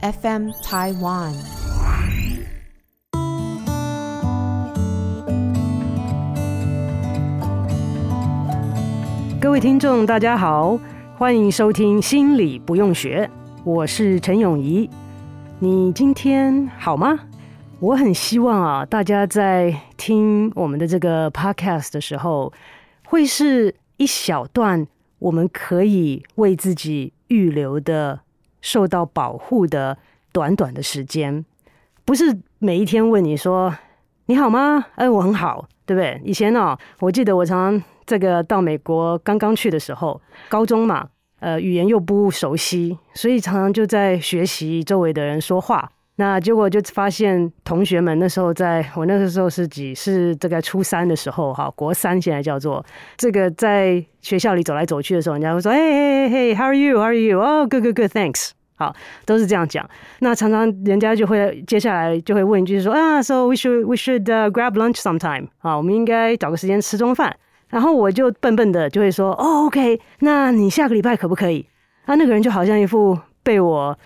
FM Taiwan，各位听众，大家好，欢迎收听《心理不用学》，我是陈永仪。你今天好吗？我很希望啊，大家在听我们的这个 podcast 的时候，会是一小段我们可以为自己预留的。受到保护的短短的时间，不是每一天问你说你好吗？哎，我很好，对不对？以前呢、哦，我记得我常常这个到美国刚刚去的时候，高中嘛，呃，语言又不熟悉，所以常常就在学习周围的人说话。那结果就发现同学们那时候在，我那个时候是几是这个初三的时候哈，国三现在叫做这个在学校里走来走去的时候，人家会说，嘿嘿嘿，How are you? How are you? Oh, good, good, good, thanks. 好，都是这样讲。那常常人家就会接下来就会问一句说啊，So we should we should、grab lunch sometime 啊，我们应该找个时间吃中饭。然后我就笨笨的就会说，哦，OK，那你下个礼拜可不可以？啊，那个人就好像一副被我。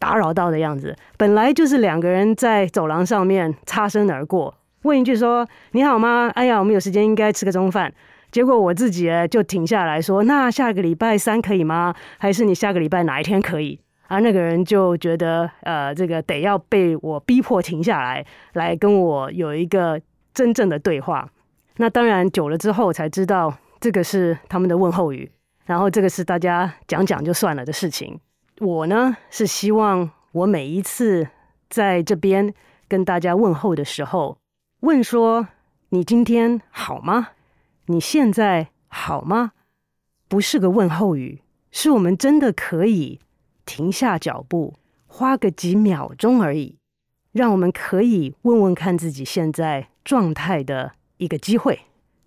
打扰到的样子，本来就是两个人在走廊上面擦身而过，问一句说：“你好吗？”哎呀，我们有时间应该吃个中饭。结果我自己就停下来说：“那下个礼拜三可以吗？还是你下个礼拜哪一天可以？”而那个人就觉得，呃，这个得要被我逼迫停下来，来跟我有一个真正的对话。那当然，久了之后才知道，这个是他们的问候语，然后这个是大家讲讲就算了的事情。我呢，是希望我每一次在这边跟大家问候的时候，问说：“你今天好吗？你现在好吗？”不是个问候语，是我们真的可以停下脚步，花个几秒钟而已，让我们可以问问看自己现在状态的一个机会。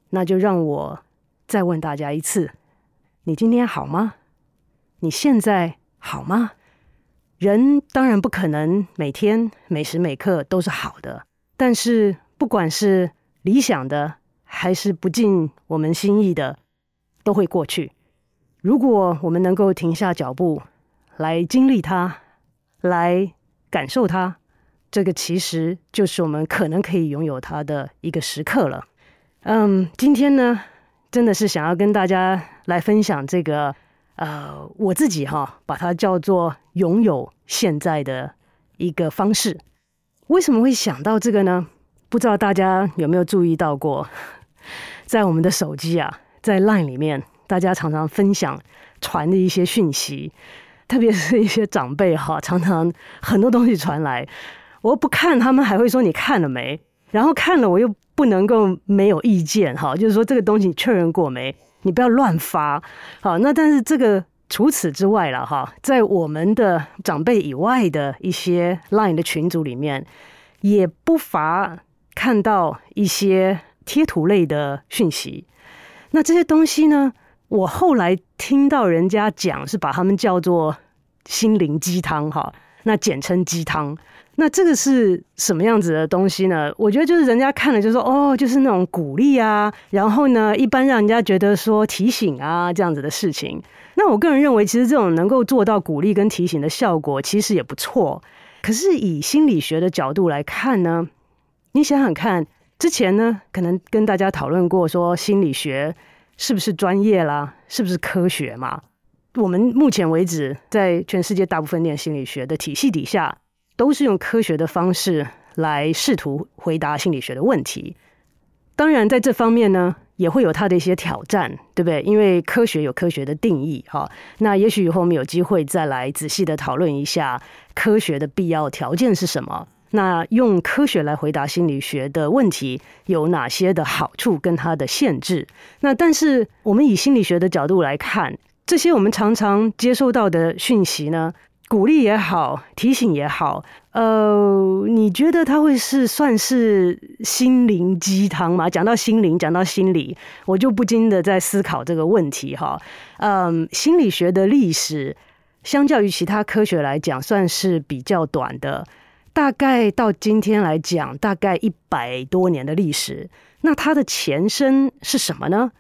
那就让我再问大家一次：你今天好吗？你现在？好吗？人当然不可能每天每时每刻都是好的，但是不管是理想的还是不尽我们心意的，都会过去。如果我们能够停下脚步来经历它，来感受它，这个其实就是我们可能可以拥有它的一个时刻了。嗯，今天呢，真的是想要跟大家来分享这个。呃，我自己哈，把它叫做拥有现在的一个方式。为什么会想到这个呢？不知道大家有没有注意到过，在我们的手机啊，在 Line 里面，大家常常分享传的一些讯息，特别是一些长辈哈，常常很多东西传来，我不看，他们还会说你看了没？然后看了，我又不能够没有意见哈，就是说这个东西你确认过没？你不要乱发，好，那但是这个除此之外了哈，在我们的长辈以外的一些 Line 的群组里面，也不乏看到一些贴图类的讯息。那这些东西呢，我后来听到人家讲是把他们叫做心灵鸡汤哈，那简称鸡汤。那这个是什么样子的东西呢？我觉得就是人家看了就说哦，就是那种鼓励啊，然后呢，一般让人家觉得说提醒啊这样子的事情。那我个人认为，其实这种能够做到鼓励跟提醒的效果，其实也不错。可是以心理学的角度来看呢，你想想看，之前呢可能跟大家讨论过，说心理学是不是专业啦，是不是科学嘛？我们目前为止，在全世界大部分念心理学的体系底下。都是用科学的方式来试图回答心理学的问题。当然，在这方面呢，也会有它的一些挑战，对不对？因为科学有科学的定义，哈。那也许以后我们有机会再来仔细的讨论一下科学的必要条件是什么。那用科学来回答心理学的问题有哪些的好处跟它的限制？那但是我们以心理学的角度来看，这些我们常常接收到的讯息呢，鼓励也好，提醒也好，呃，你觉得它会是算是心灵鸡汤吗？讲到心灵，讲到心理，我就不禁的在思考这个问题哈。嗯，心理学的历史，相较于其他科学来讲，算是比较短的，大概到今天来讲，大概一百多年的历史。那它的前身是什么呢？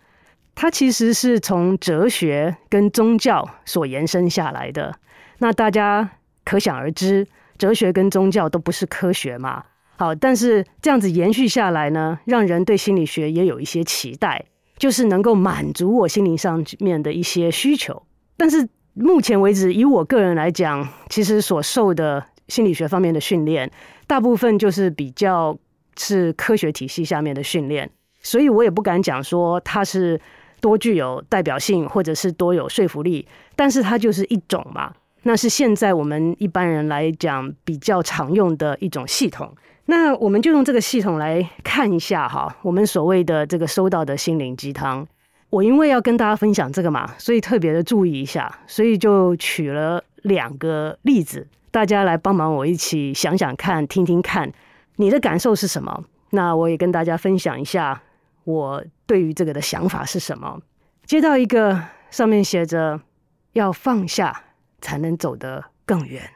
它其实是从哲学跟宗教所延伸下来的。那大家可想而知，哲学跟宗教都不是科学嘛。好，但是这样子延续下来呢，让人对心理学也有一些期待，就是能够满足我心灵上面的一些需求。但是目前为止，以我个人来讲，其实所受的心理学方面的训练，大部分就是比较是科学体系下面的训练，所以我也不敢讲说它是。多具有代表性，或者是多有说服力，但是它就是一种嘛，那是现在我们一般人来讲比较常用的一种系统。那我们就用这个系统来看一下哈，我们所谓的这个收到的心灵鸡汤。我因为要跟大家分享这个嘛，所以特别的注意一下，所以就取了两个例子，大家来帮忙我一起想想看，听听看你的感受是什么。那我也跟大家分享一下。我对于这个的想法是什么？接到一个上面写着“要放下才能走得更远”，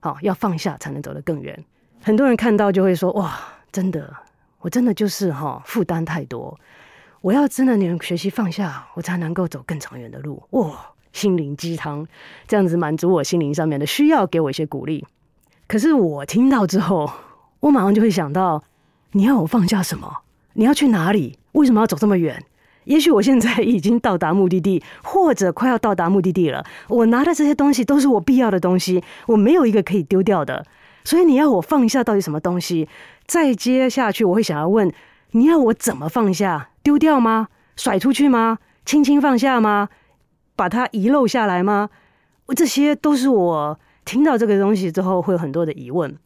好，要放下才能走得更远。很多人看到就会说：“哇，真的，我真的就是哈负担太多，我要真的能学习放下，我才能够走更长远的路。”哇，心灵鸡汤这样子满足我心灵上面的需要，给我一些鼓励。可是我听到之后，我马上就会想到：你要我放下什么？你要去哪里？为什么要走这么远？也许我现在已经到达目的地，或者快要到达目的地了。我拿的这些东西都是我必要的东西，我没有一个可以丢掉的。所以你要我放下到底什么东西？再接下去，我会想要问：你要我怎么放下？丢掉吗？甩出去吗？轻轻放下吗？把它遗漏下来吗？这些都是我听到这个东西之后会有很多的疑问。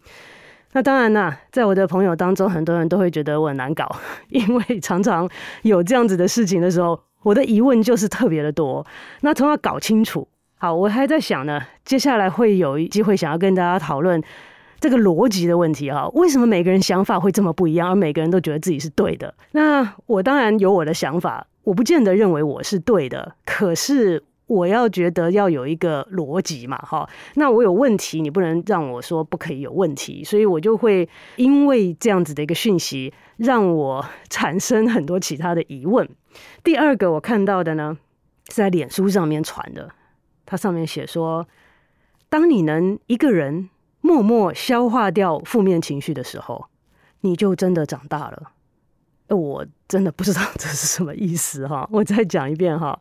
那当然啦，在我的朋友当中，很多人都会觉得我很难搞，因为常常有这样子的事情的时候，我的疑问就是特别的多。那从要搞清楚，好，我还在想呢，接下来会有一机会想要跟大家讨论这个逻辑的问题哈，为什么每个人想法会这么不一样，而每个人都觉得自己是对的？那我当然有我的想法，我不见得认为我是对的，可是。我要觉得要有一个逻辑嘛，哈，那我有问题，你不能让我说不可以有问题，所以我就会因为这样子的一个讯息，让我产生很多其他的疑问。第二个我看到的呢，是在脸书上面传的，它上面写说，当你能一个人默默消化掉负面情绪的时候，你就真的长大了。我真的不知道这是什么意思哈，我再讲一遍哈。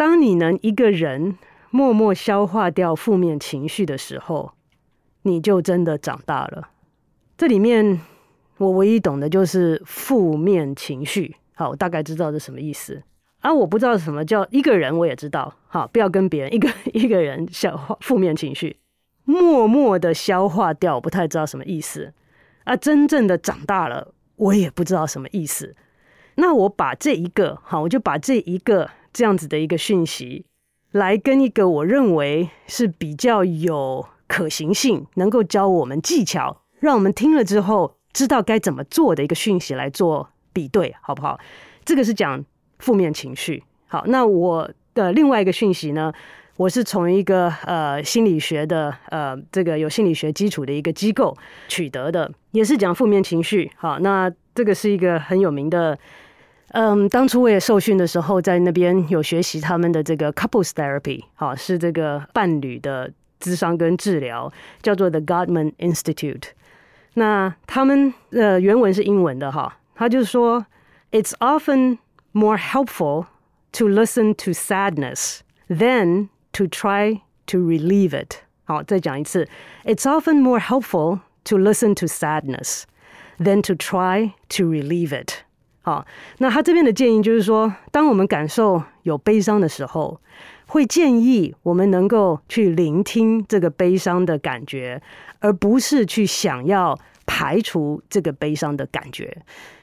当你能一个人默默消化掉负面情绪的时候，你就真的长大了。这里面我唯一懂的就是负面情绪。好，我大概知道这什么意思。啊，我不知道什么叫一个人，我也知道。好，不要跟别人 一个一个人消化负面情绪，默默的消化掉，我不太知道什么意思。啊，真正的长大了，我也不知道什么意思。那我把这一个，好，我就把这一个。这样子的一个讯息，来跟一个我认为是比较有可行性，能够教我们技巧，让我们听了之后知道该怎么做的一个讯息来做比对，好不好？这个是讲负面情绪。好，那我的另外一个讯息呢，我是从一个呃心理学的呃这个有心理学基础的一个机构取得的，也是讲负面情绪。好，那这个是一个很有名的。嗯，当初我也受训的时候，在那边有学习他们的这个 couples therapy，好，是这个伴侣的咨商跟治疗，叫做 The Gottman Institute。那他们的原文是英文的哈，他就说，It's often more helpful to listen to sadness than to try to relieve it。好，再讲一次，It's often more helpful to listen to sadness than to try to relieve it。 好，那他这边的建议就是说，当我们感受有悲伤的时候，会建议我们能够去聆听这个悲伤的感觉，而不是去想要排除这个悲伤的感觉。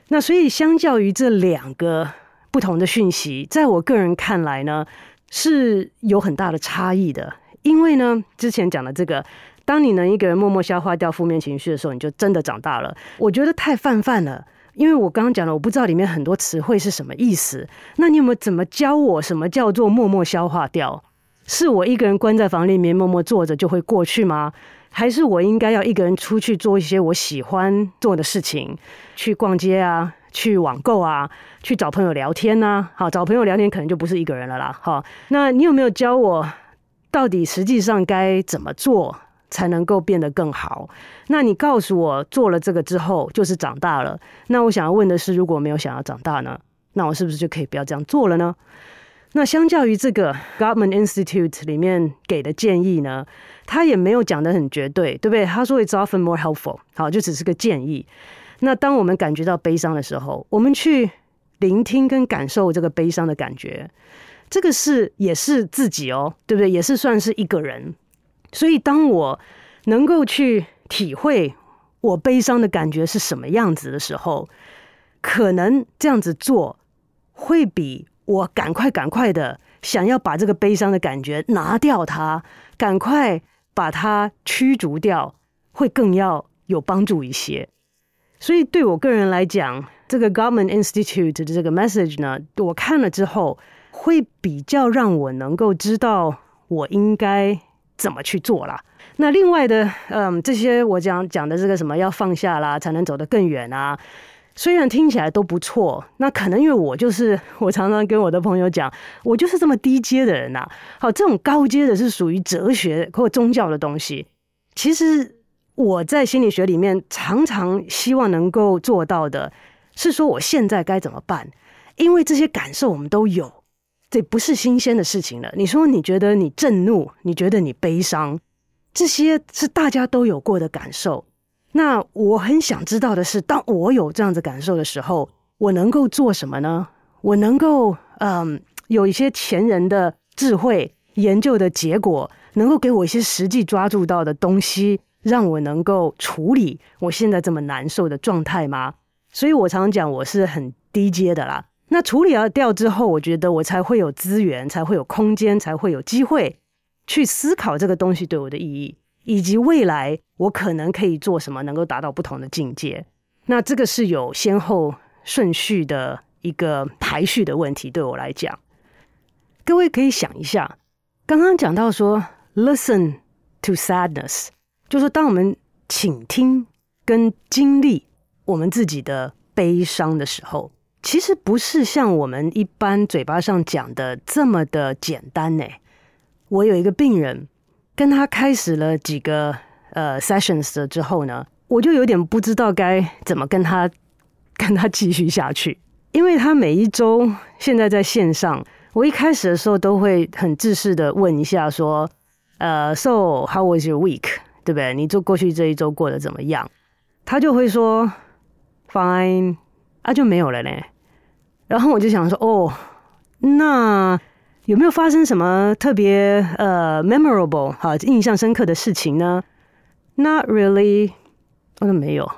那所以，相较于这两个不同的讯息，在我个人看来呢，是有很大的差异的。因为呢，之前讲的这个，当你能一个人默默消化掉负面情绪的时候，你就真的长大了。我觉得太泛泛了，因为我刚刚讲了，我不知道里面很多词汇是什么意思。那你有没有怎么教我什么叫做默默消化掉？是我一个人关在房里面默默坐着就会过去吗？还是我应该要一个人出去做一些我喜欢做的事情，去逛街啊？去网购啊，去找朋友聊天呐、好，找朋友聊天可能就不是一个人了啦，好，那你有没有教我到底实际上该怎么做才能够变得更好？那你告诉我做了这个之后就是长大了，那我想要问的是，如果没有想要长大呢，那我是不是就可以不要这样做了呢？那相较于这个 Government Institute 里面给的建议呢，他也没有讲得很绝对，对不对？他说 It's often more helpful，好，就只是个建议。那当我们感觉到悲伤的时候，我们去聆听跟感受这个悲伤的感觉，这个是也是自己哦，对不对？也是算是一个人。所以当我能够去体会我悲伤的感觉是什么样子的时候，可能这样子做会比我赶快赶快的想要把这个悲伤的感觉拿掉它，赶快把它驱逐掉，会更要有帮助一些。所以对我个人来讲，这个 Gottman Institute 的这个 message 呢，我看了之后，会比较让我能够知道我应该怎么去做啦。那另外的，嗯，这些我讲讲的这个什么要放下啦，才能走得更远啊。虽然听起来都不错，那可能因为我就是我常常跟我的朋友讲，我就是这么低阶的人呐、好，这种高阶的是属于哲学或宗教的东西，其实。我在心理学里面常常希望能够做到的是说，我现在该怎么办？因为这些感受我们都有，这不是新鲜的事情了。你说你觉得你震怒，你觉得你悲伤，这些是大家都有过的感受。那我很想知道的是，当我有这样子感受的时候，我能够做什么呢？我能够嗯，有一些前人的智慧研究的结果，能够给我一些实际抓住到的东西。让我能够处理我现在这么难受的状态吗？所以我常常讲我是很低阶的啦。那处理了掉之后，我觉得我才会有资源，才会有空间，才会有机会去思考这个东西对我的意义，以及未来我可能可以做什么，能够达到不同的境界。那这个是有先后顺序的一个排序的问题，对我来讲，各位可以想一下，刚刚讲到说，listen to sadness。就是当我们倾听跟经历我们自己的悲伤的时候，其实不是像我们一般嘴巴上讲的这么的简单呢。我有一个病人，跟他开始了几个呃 sessions 的之后呢，我就有点不知道该怎么跟他跟他继续下去，因为他每一周现在在线上，我一开始的时候都会很自私的问一下说，呃，So how was your week？对不对？你就过去这一周过得怎么样？他就会说 fine，啊就没有了呢。然后我就想说，哦，那有没有发生什么特别呃 memorable 好印象深刻的事情呢？Not really，我说没有。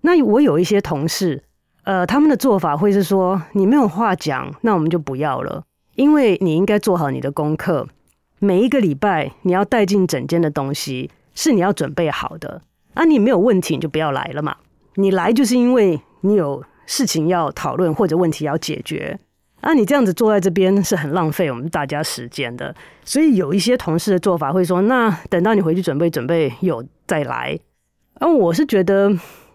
那我有一些同事，呃，他们的做法会是说，你没有话讲，那我们就不要了，因为你应该做好你的功课，每一个礼拜你要带进整间的东西。是你要准备好的，啊，你没有问题你就不要来了嘛。你来就是因为你有事情要讨论或者问题要解决，啊，你这样子坐在这边是很浪费我们大家时间的。所以有一些同事的做法会说，那等到你回去准备准备有再来。啊，我是觉得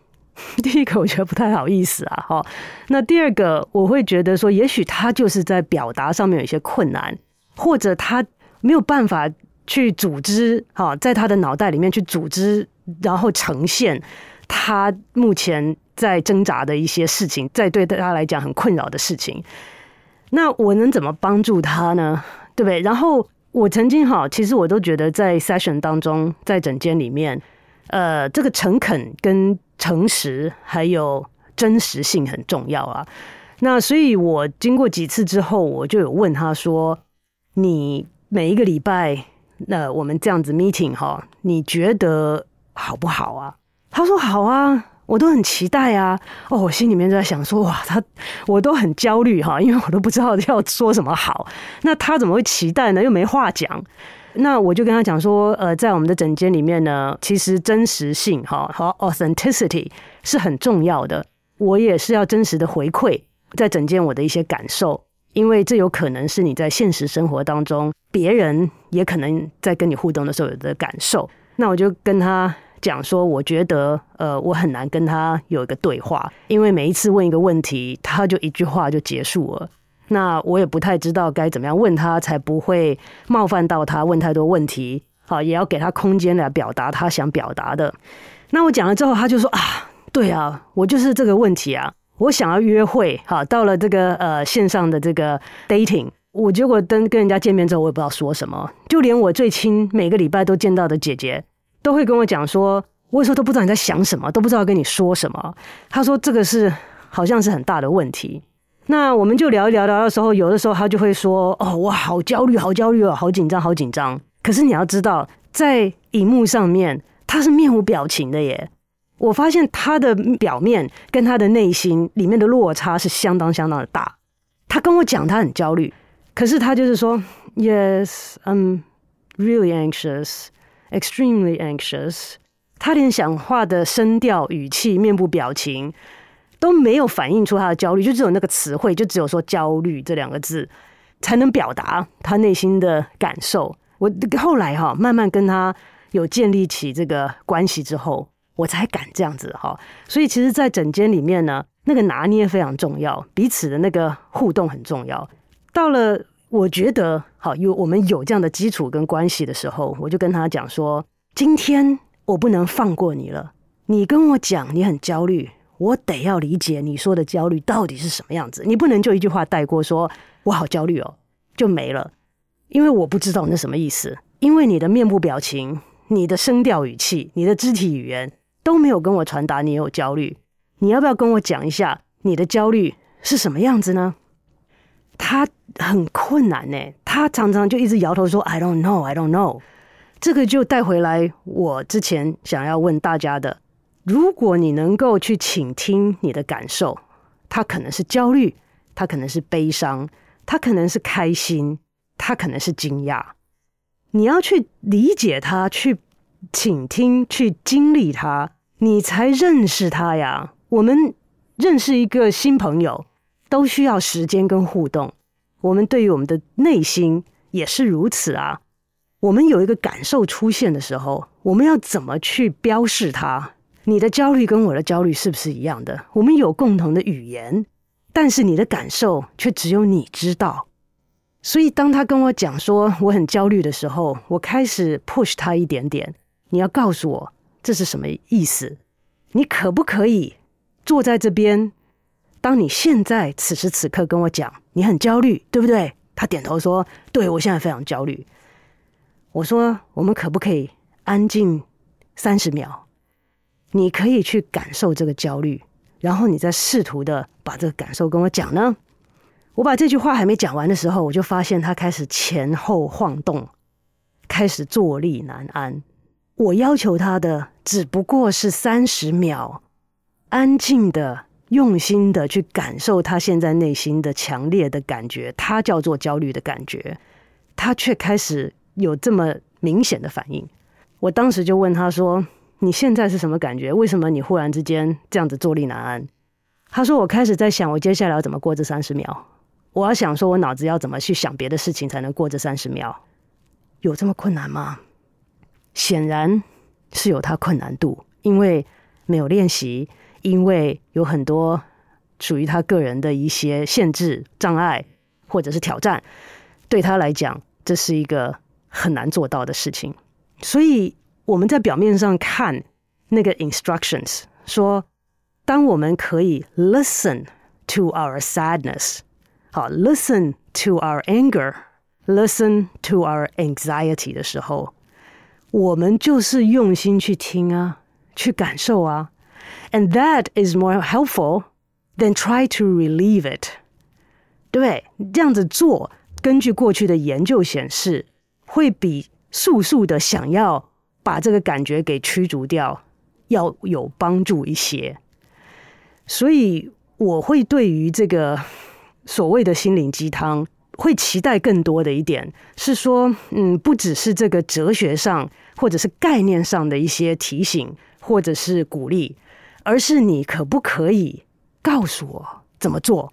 第一个我觉得不太好意思啊，哈。那第二个我会觉得说，也许他就是在表达上面有一些困难，或者他没有办法。去组织，哈，在他的脑袋里面去组织，然后呈现他目前在挣扎的一些事情，在对他来讲很困扰的事情。那我能怎么帮助他呢？对不对？然后我曾经哈，其实我都觉得在 session 当中，在整间里面，呃，这个诚恳跟诚实还有真实性很重要啊。那所以我经过几次之后，我就有问他说：“你每一个礼拜。”那我们这样子 meeting 哈，你觉得好不好啊？他说好啊，我都很期待啊。哦，我心里面就在想说，哇，他我都很焦虑哈，因为我都不知道要说什么好。那他怎么会期待呢？又没话讲。那我就跟他讲说，呃，在我们的诊间里面呢，其实真实性哈和 authenticity 是很重要的。我也是要真实的回馈在诊间我的一些感受，因为这有可能是你在现实生活当中，别人也可能在跟你互动的时候有的感受。那我就跟他讲说，我觉得呃，我很难跟他有一个对话，因为每一次问一个问题，他就一句话就结束了。那我也不太知道该怎么样问他，才不会冒犯到他，问太多问题。好，也要给他空间来表达他想表达的。那我讲了之后，他就说啊，对啊，我就是这个问题啊，我想要约会。好，到了这个呃线上的这个 dating，我结果跟跟人家见面之后，我也不知道说什么。就连我最亲每个礼拜都见到的姐姐，都会跟我讲说，我有时候都不知道你在想什么，都不知道跟你说什么。他说这个是好像是很大的问题。那我们就聊一聊，聊的时候，有的时候他就会说：“哦，我好焦虑，好焦虑哦，好紧张，好紧张。”可是你要知道，在荧幕上面他是面无表情的耶。我发现他的表面跟他的内心里面的落差是相当相当的大。他跟我讲他很焦虑，可是他就是说：“Yes, I'm really anxious, extremely anxious。”他连讲话的声调、语气、面部表情。都没有反映出他的焦虑，就只有那个词汇，就只有说“焦虑”这两个字，才能表达他内心的感受。我后来哈，慢慢跟他有建立起这个关系之后，我才敢这样子哈。所以，其实，在整间里面呢，那个拿捏非常重要，彼此的那个互动很重要。到了我觉得好有我们有这样的基础跟关系的时候，我就跟他讲说：“今天我不能放过你了，你跟我讲你很焦虑。”我得要理解你说的焦虑到底是什么样子，你不能就一句话带过，说我好焦虑哦，就没了，因为我不知道那什么意思，因为你的面部表情、你的声调语气、你的肢体语言都没有跟我传达你有焦虑。你要不要跟我讲一下你的焦虑是什么样子呢？他很困难呢，他常常就一直摇头说 I don't know, I don't know。这个就带回来我之前想要问大家的。如果你能够去倾听你的感受，他可能是焦虑，他可能是悲伤，他可能是开心，他可能是惊讶。你要去理解他，去倾听，去经历他，你才认识他呀。我们认识一个新朋友，都需要时间跟互动。我们对于我们的内心也是如此啊。我们有一个感受出现的时候，我们要怎么去标示它？你的焦虑跟我的焦虑是不是一样的？我们有共同的语言，但是你的感受却只有你知道。所以当他跟我讲说我很焦虑的时候，我开始 push 他一点点。你要告诉我这是什么意思？你可不可以坐在这边？当你现在此时此刻跟我讲你很焦虑，对不对？他点头说：“对，我现在非常焦虑。”我说：“我们可不可以安静三十秒？”你可以去感受这个焦虑，然后你再试图的把这个感受跟我讲呢。我把这句话还没讲完的时候，我就发现他开始前后晃动，开始坐立难安。我要求他的只不过是三十秒，安静的、用心的去感受他现在内心的强烈的感觉，他叫做焦虑的感觉，他却开始有这么明显的反应。我当时就问他说，你现在是什么感觉？为什么你忽然之间这样子坐立难安？他说：“我开始在想，我接下来要怎么过这三十秒。我要想说，我脑子要怎么去想别的事情才能过这三十秒？有这么困难吗？显然是有它困难度，因为没有练习，因为有很多属于他个人的一些限制、障碍或者是挑战，对他来讲，这是一个很难做到的事情。所以。”我们在表面上看那个 instructions，说，当我们可以 listen to our sadness，好，listen to our anger，listen to our anxiety 的时候，我们就是用心去听啊，去感受啊，and that is more helpful than try to relieve it。对，这样子做，根据过去的研究显示，会比速速的想要。把这个感觉给驱逐掉，要有帮助一些。所以我会对于这个所谓的心灵鸡汤，会期待更多的一点是说，嗯，不只是这个哲学上或者是概念上的一些提醒或者是鼓励，而是你可不可以告诉我怎么做？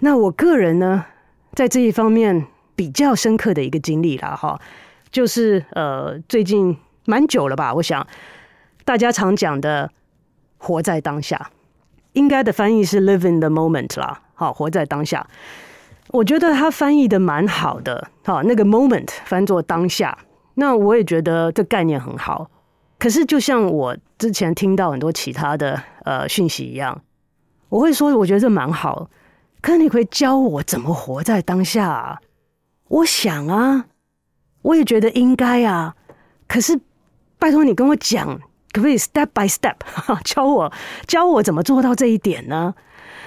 那我个人呢，在这一方面比较深刻的一个经历了哈，就是呃，最近蛮久了吧，我想大家常讲的活在当下，应该的翻译是 live in the moment 啦，好，活在当下。我觉得他翻译的蛮好的，好，那个 moment 翻作当下，那我也觉得这概念很好。可是就像我之前听到很多其他的呃讯息一样，我会说我觉得这蛮好，可是你可以教我怎么活在当下啊？我想啊，我也觉得应该啊，可是拜托你跟我讲，可不可以 step by step 教我教我怎么做到这一点呢？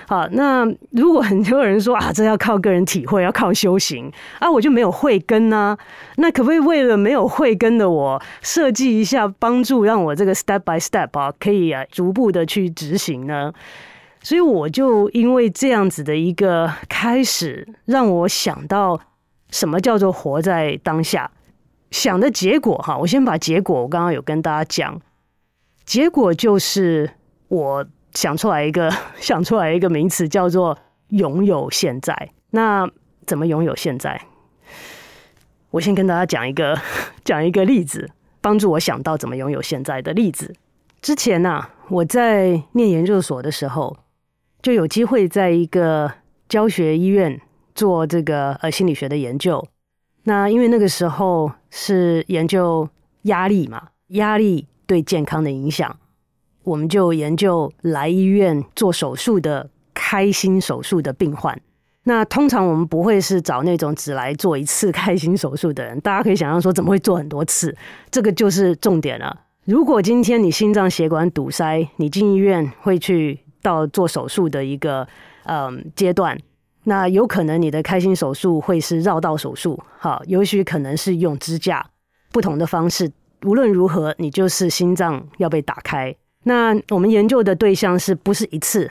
好，那如果 很多人说啊，这要靠个人体会，要靠修行啊，我就没有慧根呢？那可不可以为了没有慧根的我，设计一下帮助，让我这个 step by step 啊，可以啊逐步的去执行呢？所以我就因为这样子的一个开始，让我想到什么叫做活在当下。想的结果哈，我先把结果，我刚刚有跟大家讲，结果就是我。想出来一个，想出来一个名词叫做“拥有现在”。那怎么拥有现在？我先跟大家讲一个，讲一个例子，帮助我想到怎么拥有现在的例子。之前呢、啊，我在念研究所的时候，就有机会在一个教学医院做这个呃心理学的研究。那因为那个时候是研究压力嘛，压力对健康的影响。我们就研究来医院做手术的开心手术的病患。那通常我们不会是找那种只来做一次开心手术的人。大家可以想象说，怎么会做很多次？这个就是重点了。如果今天你心脏血管堵塞，你进医院会去到做手术的一个嗯阶段，那有可能你的开心手术会是绕道手术，好，也许可能是用支架，不同的方式。无论如何，你就是心脏要被打开。那我们研究的对象是不是一次，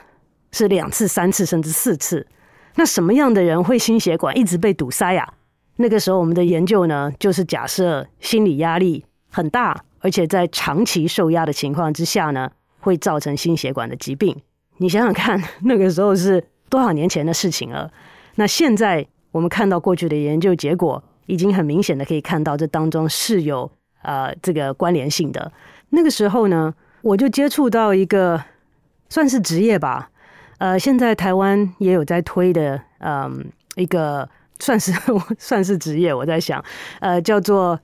是两次、三次，甚至四次？那什么样的人会心血管一直被堵塞呀？那个时候我们的研究呢，就是假设心理压力很大，而且在长期受压的情况之下呢，会造成心血管的疾病。你想想看，那个时候是多少年前的事情了？那现在我们看到过去的研究结果，已经很明显的可以看到这当中是有呃这个关联性的。那个时候呢，我就接触到一个算是职业吧，呃，现在台湾也有在推的，嗯，一个 算是算是职业。我在想，呃，叫做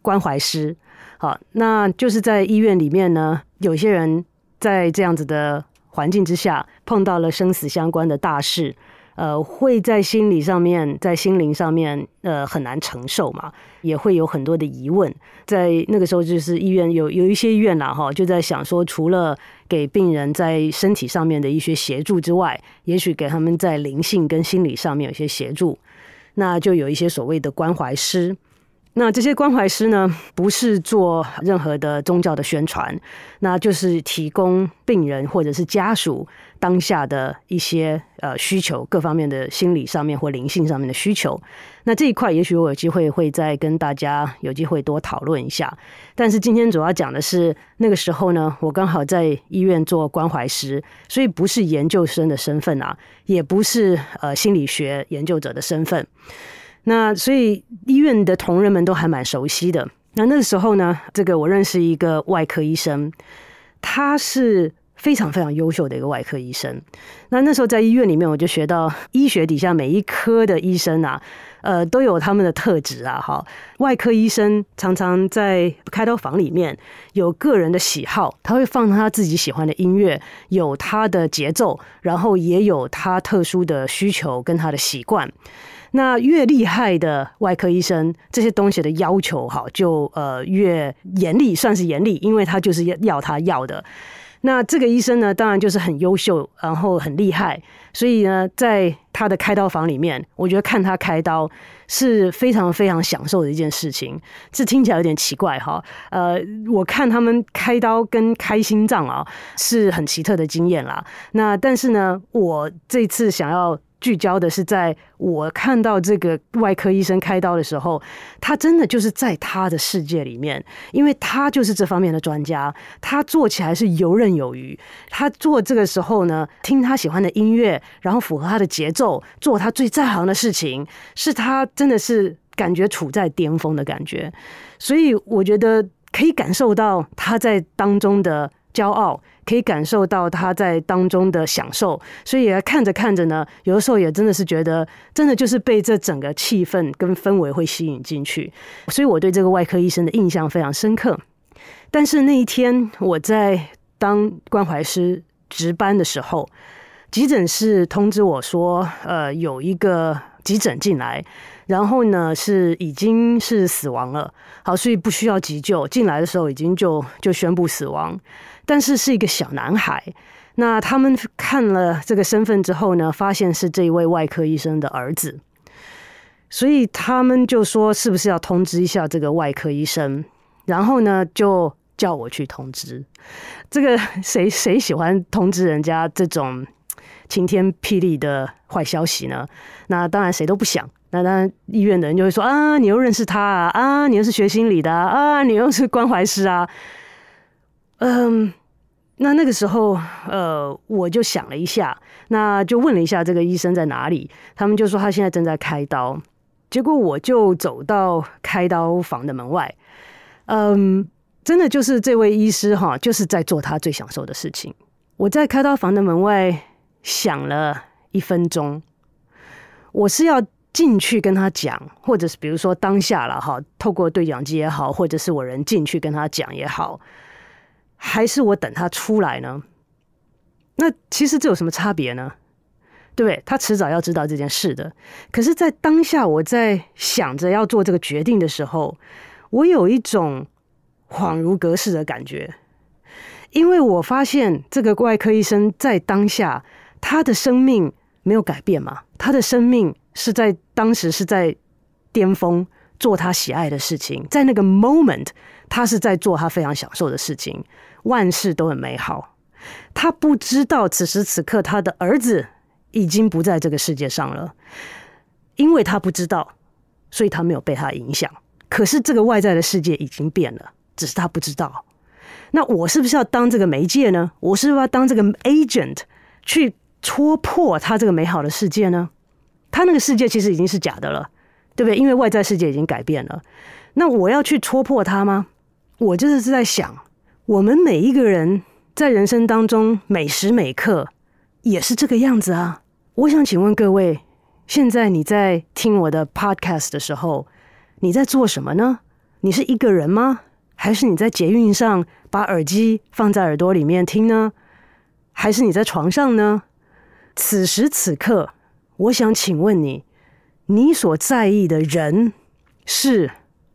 关怀师。好，那就是在医院里面呢，有些人在这样子的环境之下，碰到了生死相关的大事。呃，会在心理上面，在心灵上面，呃，很难承受嘛，也会有很多的疑问。在那个时候，就是医院有有一些医院啦，哈，就在想说，除了给病人在身体上面的一些协助之外，也许给他们在灵性跟心理上面有些协助，那就有一些所谓的关怀师。那这些关怀师呢，不是做任何的宗教的宣传，那就是提供病人或者是家属当下的一些呃需求，各方面的心理上面或灵性上面的需求。那这一块，也许我有机会会再跟大家有机会多讨论一下。但是今天主要讲的是那个时候呢，我刚好在医院做关怀师，所以不是研究生的身份啊，也不是呃心理学研究者的身份。那所以医院的同仁们都还蛮熟悉的。那那个时候呢，这个我认识一个外科医生，他是非常非常优秀的一个外科医生。那那时候在医院里面，我就学到医学底下每一科的医生啊，呃，都有他们的特质啊。哈，外科医生常常在开刀房里面有个人的喜好，他会放他自己喜欢的音乐，有他的节奏，然后也有他特殊的需求跟他的习惯。那越厉害的外科医生，这些东西的要求哈，就呃越严厉，算是严厉，因为他就是要要他要的。那这个医生呢，当然就是很优秀，然后很厉害，所以呢，在他的开刀房里面，我觉得看他开刀是非常非常享受的一件事情。这听起来有点奇怪哈，呃，我看他们开刀跟开心脏啊，是很奇特的经验啦。那但是呢，我这次想要。聚焦的是在我看到这个外科医生开刀的时候，他真的就是在他的世界里面，因为他就是这方面的专家，他做起来是游刃有余。他做这个时候呢，听他喜欢的音乐，然后符合他的节奏，做他最在行的事情，是他真的是感觉处在巅峰的感觉。所以我觉得可以感受到他在当中的骄傲。可以感受到他在当中的享受，所以也看着看着呢，有的时候也真的是觉得，真的就是被这整个气氛跟氛围会吸引进去，所以我对这个外科医生的印象非常深刻。但是那一天我在当关怀师值班的时候，急诊室通知我说，呃，有一个急诊进来，然后呢是已经是死亡了，好，所以不需要急救，进来的时候已经就就宣布死亡。但是是一个小男孩，那他们看了这个身份之后呢，发现是这一位外科医生的儿子，所以他们就说是不是要通知一下这个外科医生，然后呢就叫我去通知。这个 谁谁喜欢通知人家这种晴天霹雳的坏消息呢？那当然谁都不想。那当然医院的人就会说啊，你又认识他啊，啊，你又是学心理的啊，你又是关怀师啊。嗯，那那个时候，呃，我就想了一下，那就问了一下这个医生在哪里，他们就说他现在正在开刀。结果我就走到开刀房的门外，嗯，真的就是这位医师哈，就是在做他最享受的事情。我在开刀房的门外想了一分钟，我是要进去跟他讲，或者是比如说当下了哈，透过对讲机也好，或者是我人进去跟他讲也好。还是我等他出来呢？那其实这有什么差别呢？对不对？他迟早要知道这件事的。可是，在当下我在想着要做这个决定的时候，我有一种恍如隔世的感觉，因为我发现这个外科医生在当下他的生命没有改变嘛，他的生命是在当时是在巅峰做他喜爱的事情，在那个 moment，他是在做他非常享受的事情。万事都很美好，他不知道此时此刻他的儿子已经不在这个世界上了，因为他不知道，所以他没有被他影响。可是这个外在的世界已经变了，只是他不知道。那我是不是要当这个媒介呢？我是不是要当这个 agent 去戳破他这个美好的世界呢？他那个世界其实已经是假的了，对不对？因为外在世界已经改变了。那我要去戳破他吗？我就是是在想。我们每一个人在人生当中每时每刻也是这个样子啊！我想请问各位，现在你在听我的 podcast 的时候，你在做什么呢？你是一个人吗？还是你在捷运上把耳机放在耳朵里面听呢？还是你在床上呢？此时此刻，我想请问你，你所在意的人、事、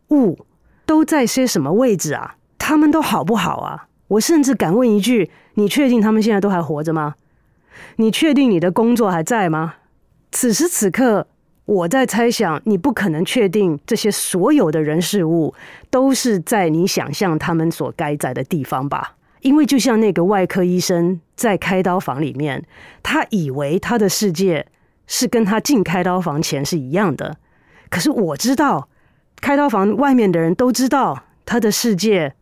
物都在些什么位置啊？他们都好不好啊？我甚至敢问一句：你确定他们现在都还活着吗？你确定你的工作还在吗？此时此刻，我在猜想，你不可能确定这些所有的人事物都是在你想象他们所该在的地方吧？因为就像那个外科医生在开刀房里面，他以为他的世界是跟他进开刀房前是一样的，可是我知道，开刀房外面的人都知道他的世界。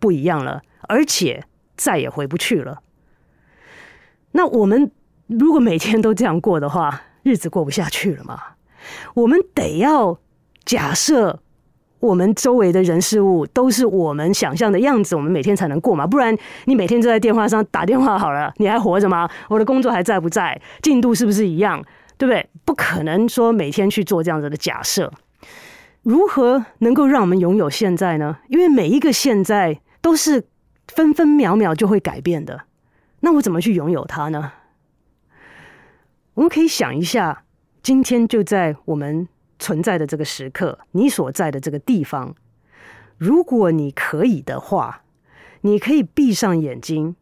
不一样了，而且再也回不去了。那我们如果每天都这样过的话，日子过不下去了嘛。我们得要假设我们周围的人事物都是我们想象的样子，我们每天才能过嘛。不然你每天就在电话上打电话好了，你还活着吗？我的工作还在不在？进度是不是一样？对不对？不可能说每天去做这样子的假设。如何能够让我们拥有现在呢？因为每一个现在。都是分分秒秒就会改变的，那我怎么去拥有它呢？我们可以想一下，今天就在我们存在的这个时刻，你所在的这个地方，如果你可以的话，你可以闭上眼睛。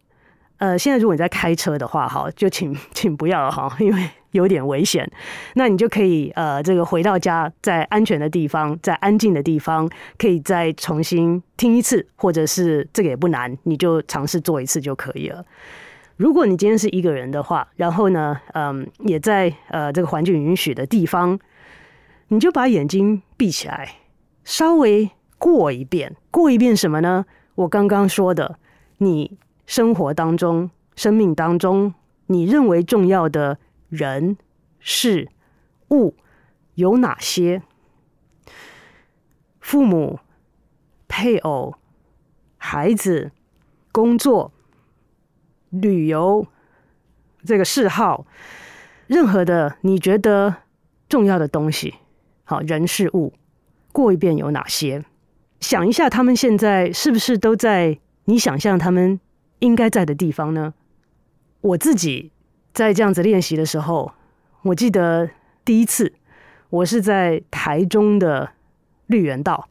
呃，现在如果你在开车的话，哈，就请请不要哈，因为。有点危险，那你就可以呃，这个回到家，在安全的地方，在安静的地方，可以再重新听一次，或者是这个也不难，你就尝试做一次就可以了。如果你今天是一个人的话，然后呢，嗯，也在呃这个环境允许的地方，你就把眼睛闭起来，稍微过一遍，过一遍什么呢？我刚刚说的，你生活当中、生命当中，你认为重要的人、事、物有哪些？父母、配偶、孩子、工作。旅游这个嗜好，任何的你觉得重要的东西，好，人事物，过一遍有哪些？想一下，他们现在是不是都在你想象他们应该在的地方呢？我自己在这样子练习的时候，我记得第一次我是在台中的绿园道。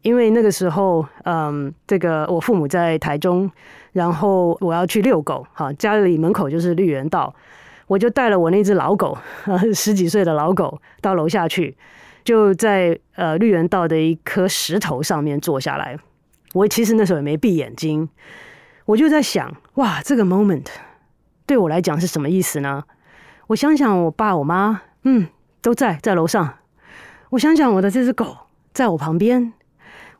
因为那个时候，嗯，这个我父母在台中，然后我要去遛狗，哈，家里门口就是绿园道，我就带了我那只老狗，十几岁的老狗，到楼下去，就在呃绿园道的一颗石头上面坐下来。我其实那时候也没闭眼睛，我就在想，哇，这个 moment 对我来讲是什么意思呢？我想想，我爸我妈，嗯，都在在楼上。我想想我的这只狗在我旁边。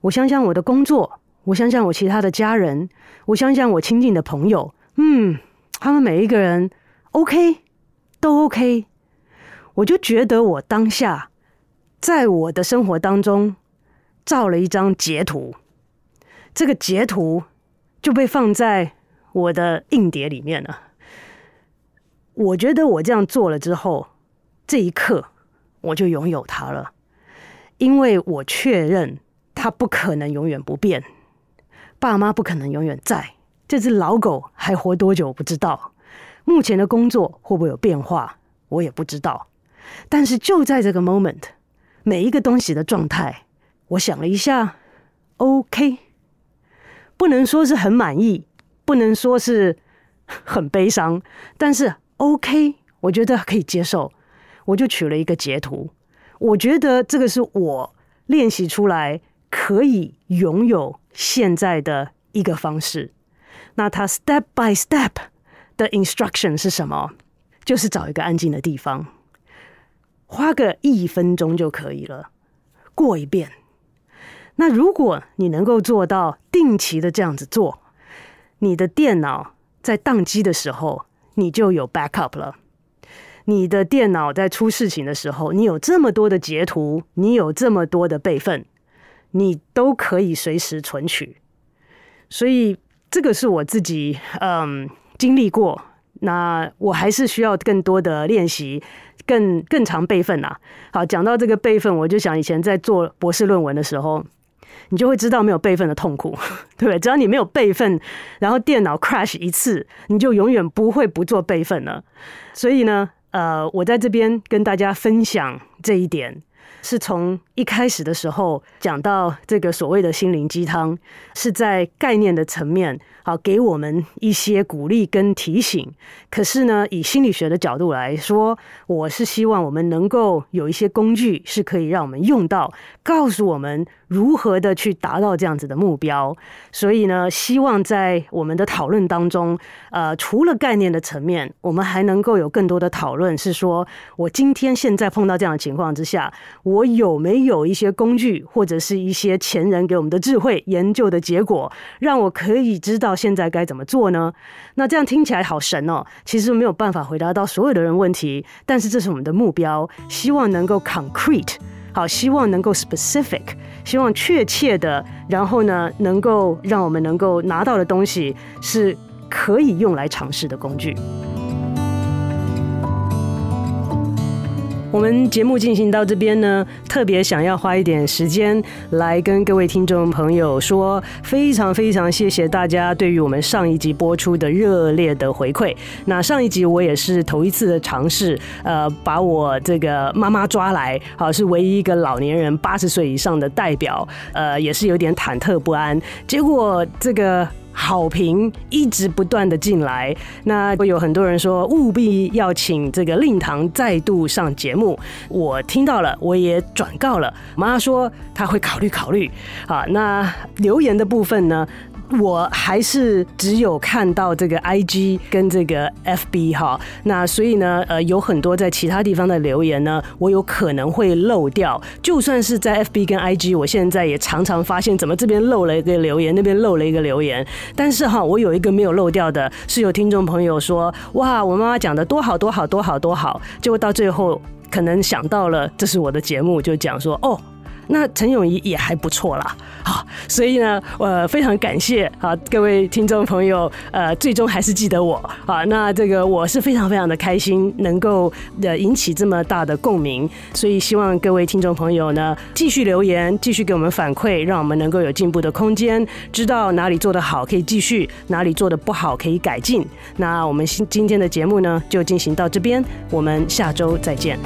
我想想我的工作，我想想我其他的家人，我想想我亲近的朋友，嗯，他们每一个人 OK，都 OK，我就觉得我当下在我的生活当中照了一张截图，这个截图就被放在我的硬碟里面了。我觉得我这样做了之后，这一刻我就拥有它了，因为我确认。它不可能永远不变，爸妈不可能永远在。这只老狗还活多久不知道，目前的工作会不会有变化，我也不知道。但是就在这个 moment，每一个东西的状态，我想了一下，OK，不能说是很满意，不能说是很悲伤，但是 OK，我觉得可以接受。我就取了一个截图，我觉得这个是我练习出来。可以拥有现在的一个方式，那它 step by step 的 instruction 是什么？就是找一个安静的地方，花个一分钟就可以了，过一遍。那如果你能够做到定期的这样子做，你的电脑在宕机的时候，你就有 backup 了。你的电脑在出事情的时候，你有这么多的截图，你有这么多的备份。你都可以随时存取，所以这个是我自己嗯经历过。那我还是需要更多的练习，更更长备份啊。好，讲到这个备份，我就想以前在做博士论文的时候，你就会知道没有备份的痛苦，对不对？只要你没有备份，然后电脑 crash 一次，你就永远不会不做备份了。所以呢，呃，我在这边跟大家分享这一点。是从一开始的时候讲到这个所谓的心灵鸡汤，是在概念的层面，好给我们一些鼓励跟提醒。可是呢，以心理学的角度来说，我是希望我们能够有一些工具是可以让我们用到，告诉我们如何的去达到这样子的目标。所以呢，希望在我们的讨论当中，呃，除了概念的层面，我们还能够有更多的讨论，是说我今天现在碰到这样的情况之下。我有没有有一些工具，或者是一些前人给我们的智慧研究的结果，让我可以知道现在该怎么做呢？那这样听起来好神哦，其实没有办法回答到所有的人问题，但是这是我们的目标，希望能够 concrete，好，希望能够 specific，希望确切的，然后呢，能够让我们能够拿到的东西是可以用来尝试的工具。我们节目进行到这边呢，特别想要花一点时间来跟各位听众朋友说，非常非常谢谢大家对于我们上一集播出的热烈的回馈。那上一集我也是头一次的尝试，呃，把我这个妈妈抓来，好，是唯一一个老年人八十岁以上的代表，呃，也是有点忐忑不安。结果这个。好评一直不断的进来，那会有很多人说务必要请这个令堂再度上节目，我听到了，我也转告了妈说她会考虑考虑。好，那留言的部分呢，我还是只有看到这个 IG 跟这个 FB 哈，那所以呢，呃，有很多在其他地方的留言呢，我有可能会漏掉。就算是在 FB 跟 IG，我现在也常常发现，怎么这边漏了一个留言，那边漏了一个留言。但是哈，我有一个没有漏掉的，是有听众朋友说，哇，我妈妈讲的多好多好多好多好，结果到最后可能想到了这是我的节目，就讲说哦。那陈永仪也还不错啦，好，所以呢，呃，非常感谢啊，各位听众朋友，呃，最终还是记得我啊，那这个我是非常非常的开心，能够呃引起这么大的共鸣，所以希望各位听众朋友呢，继续留言，继续给我们反馈，让我们能够有进步的空间，知道哪里做得好可以继续，哪里做得不好可以改进。那我们今今天的节目呢，就进行到这边，我们下周再见。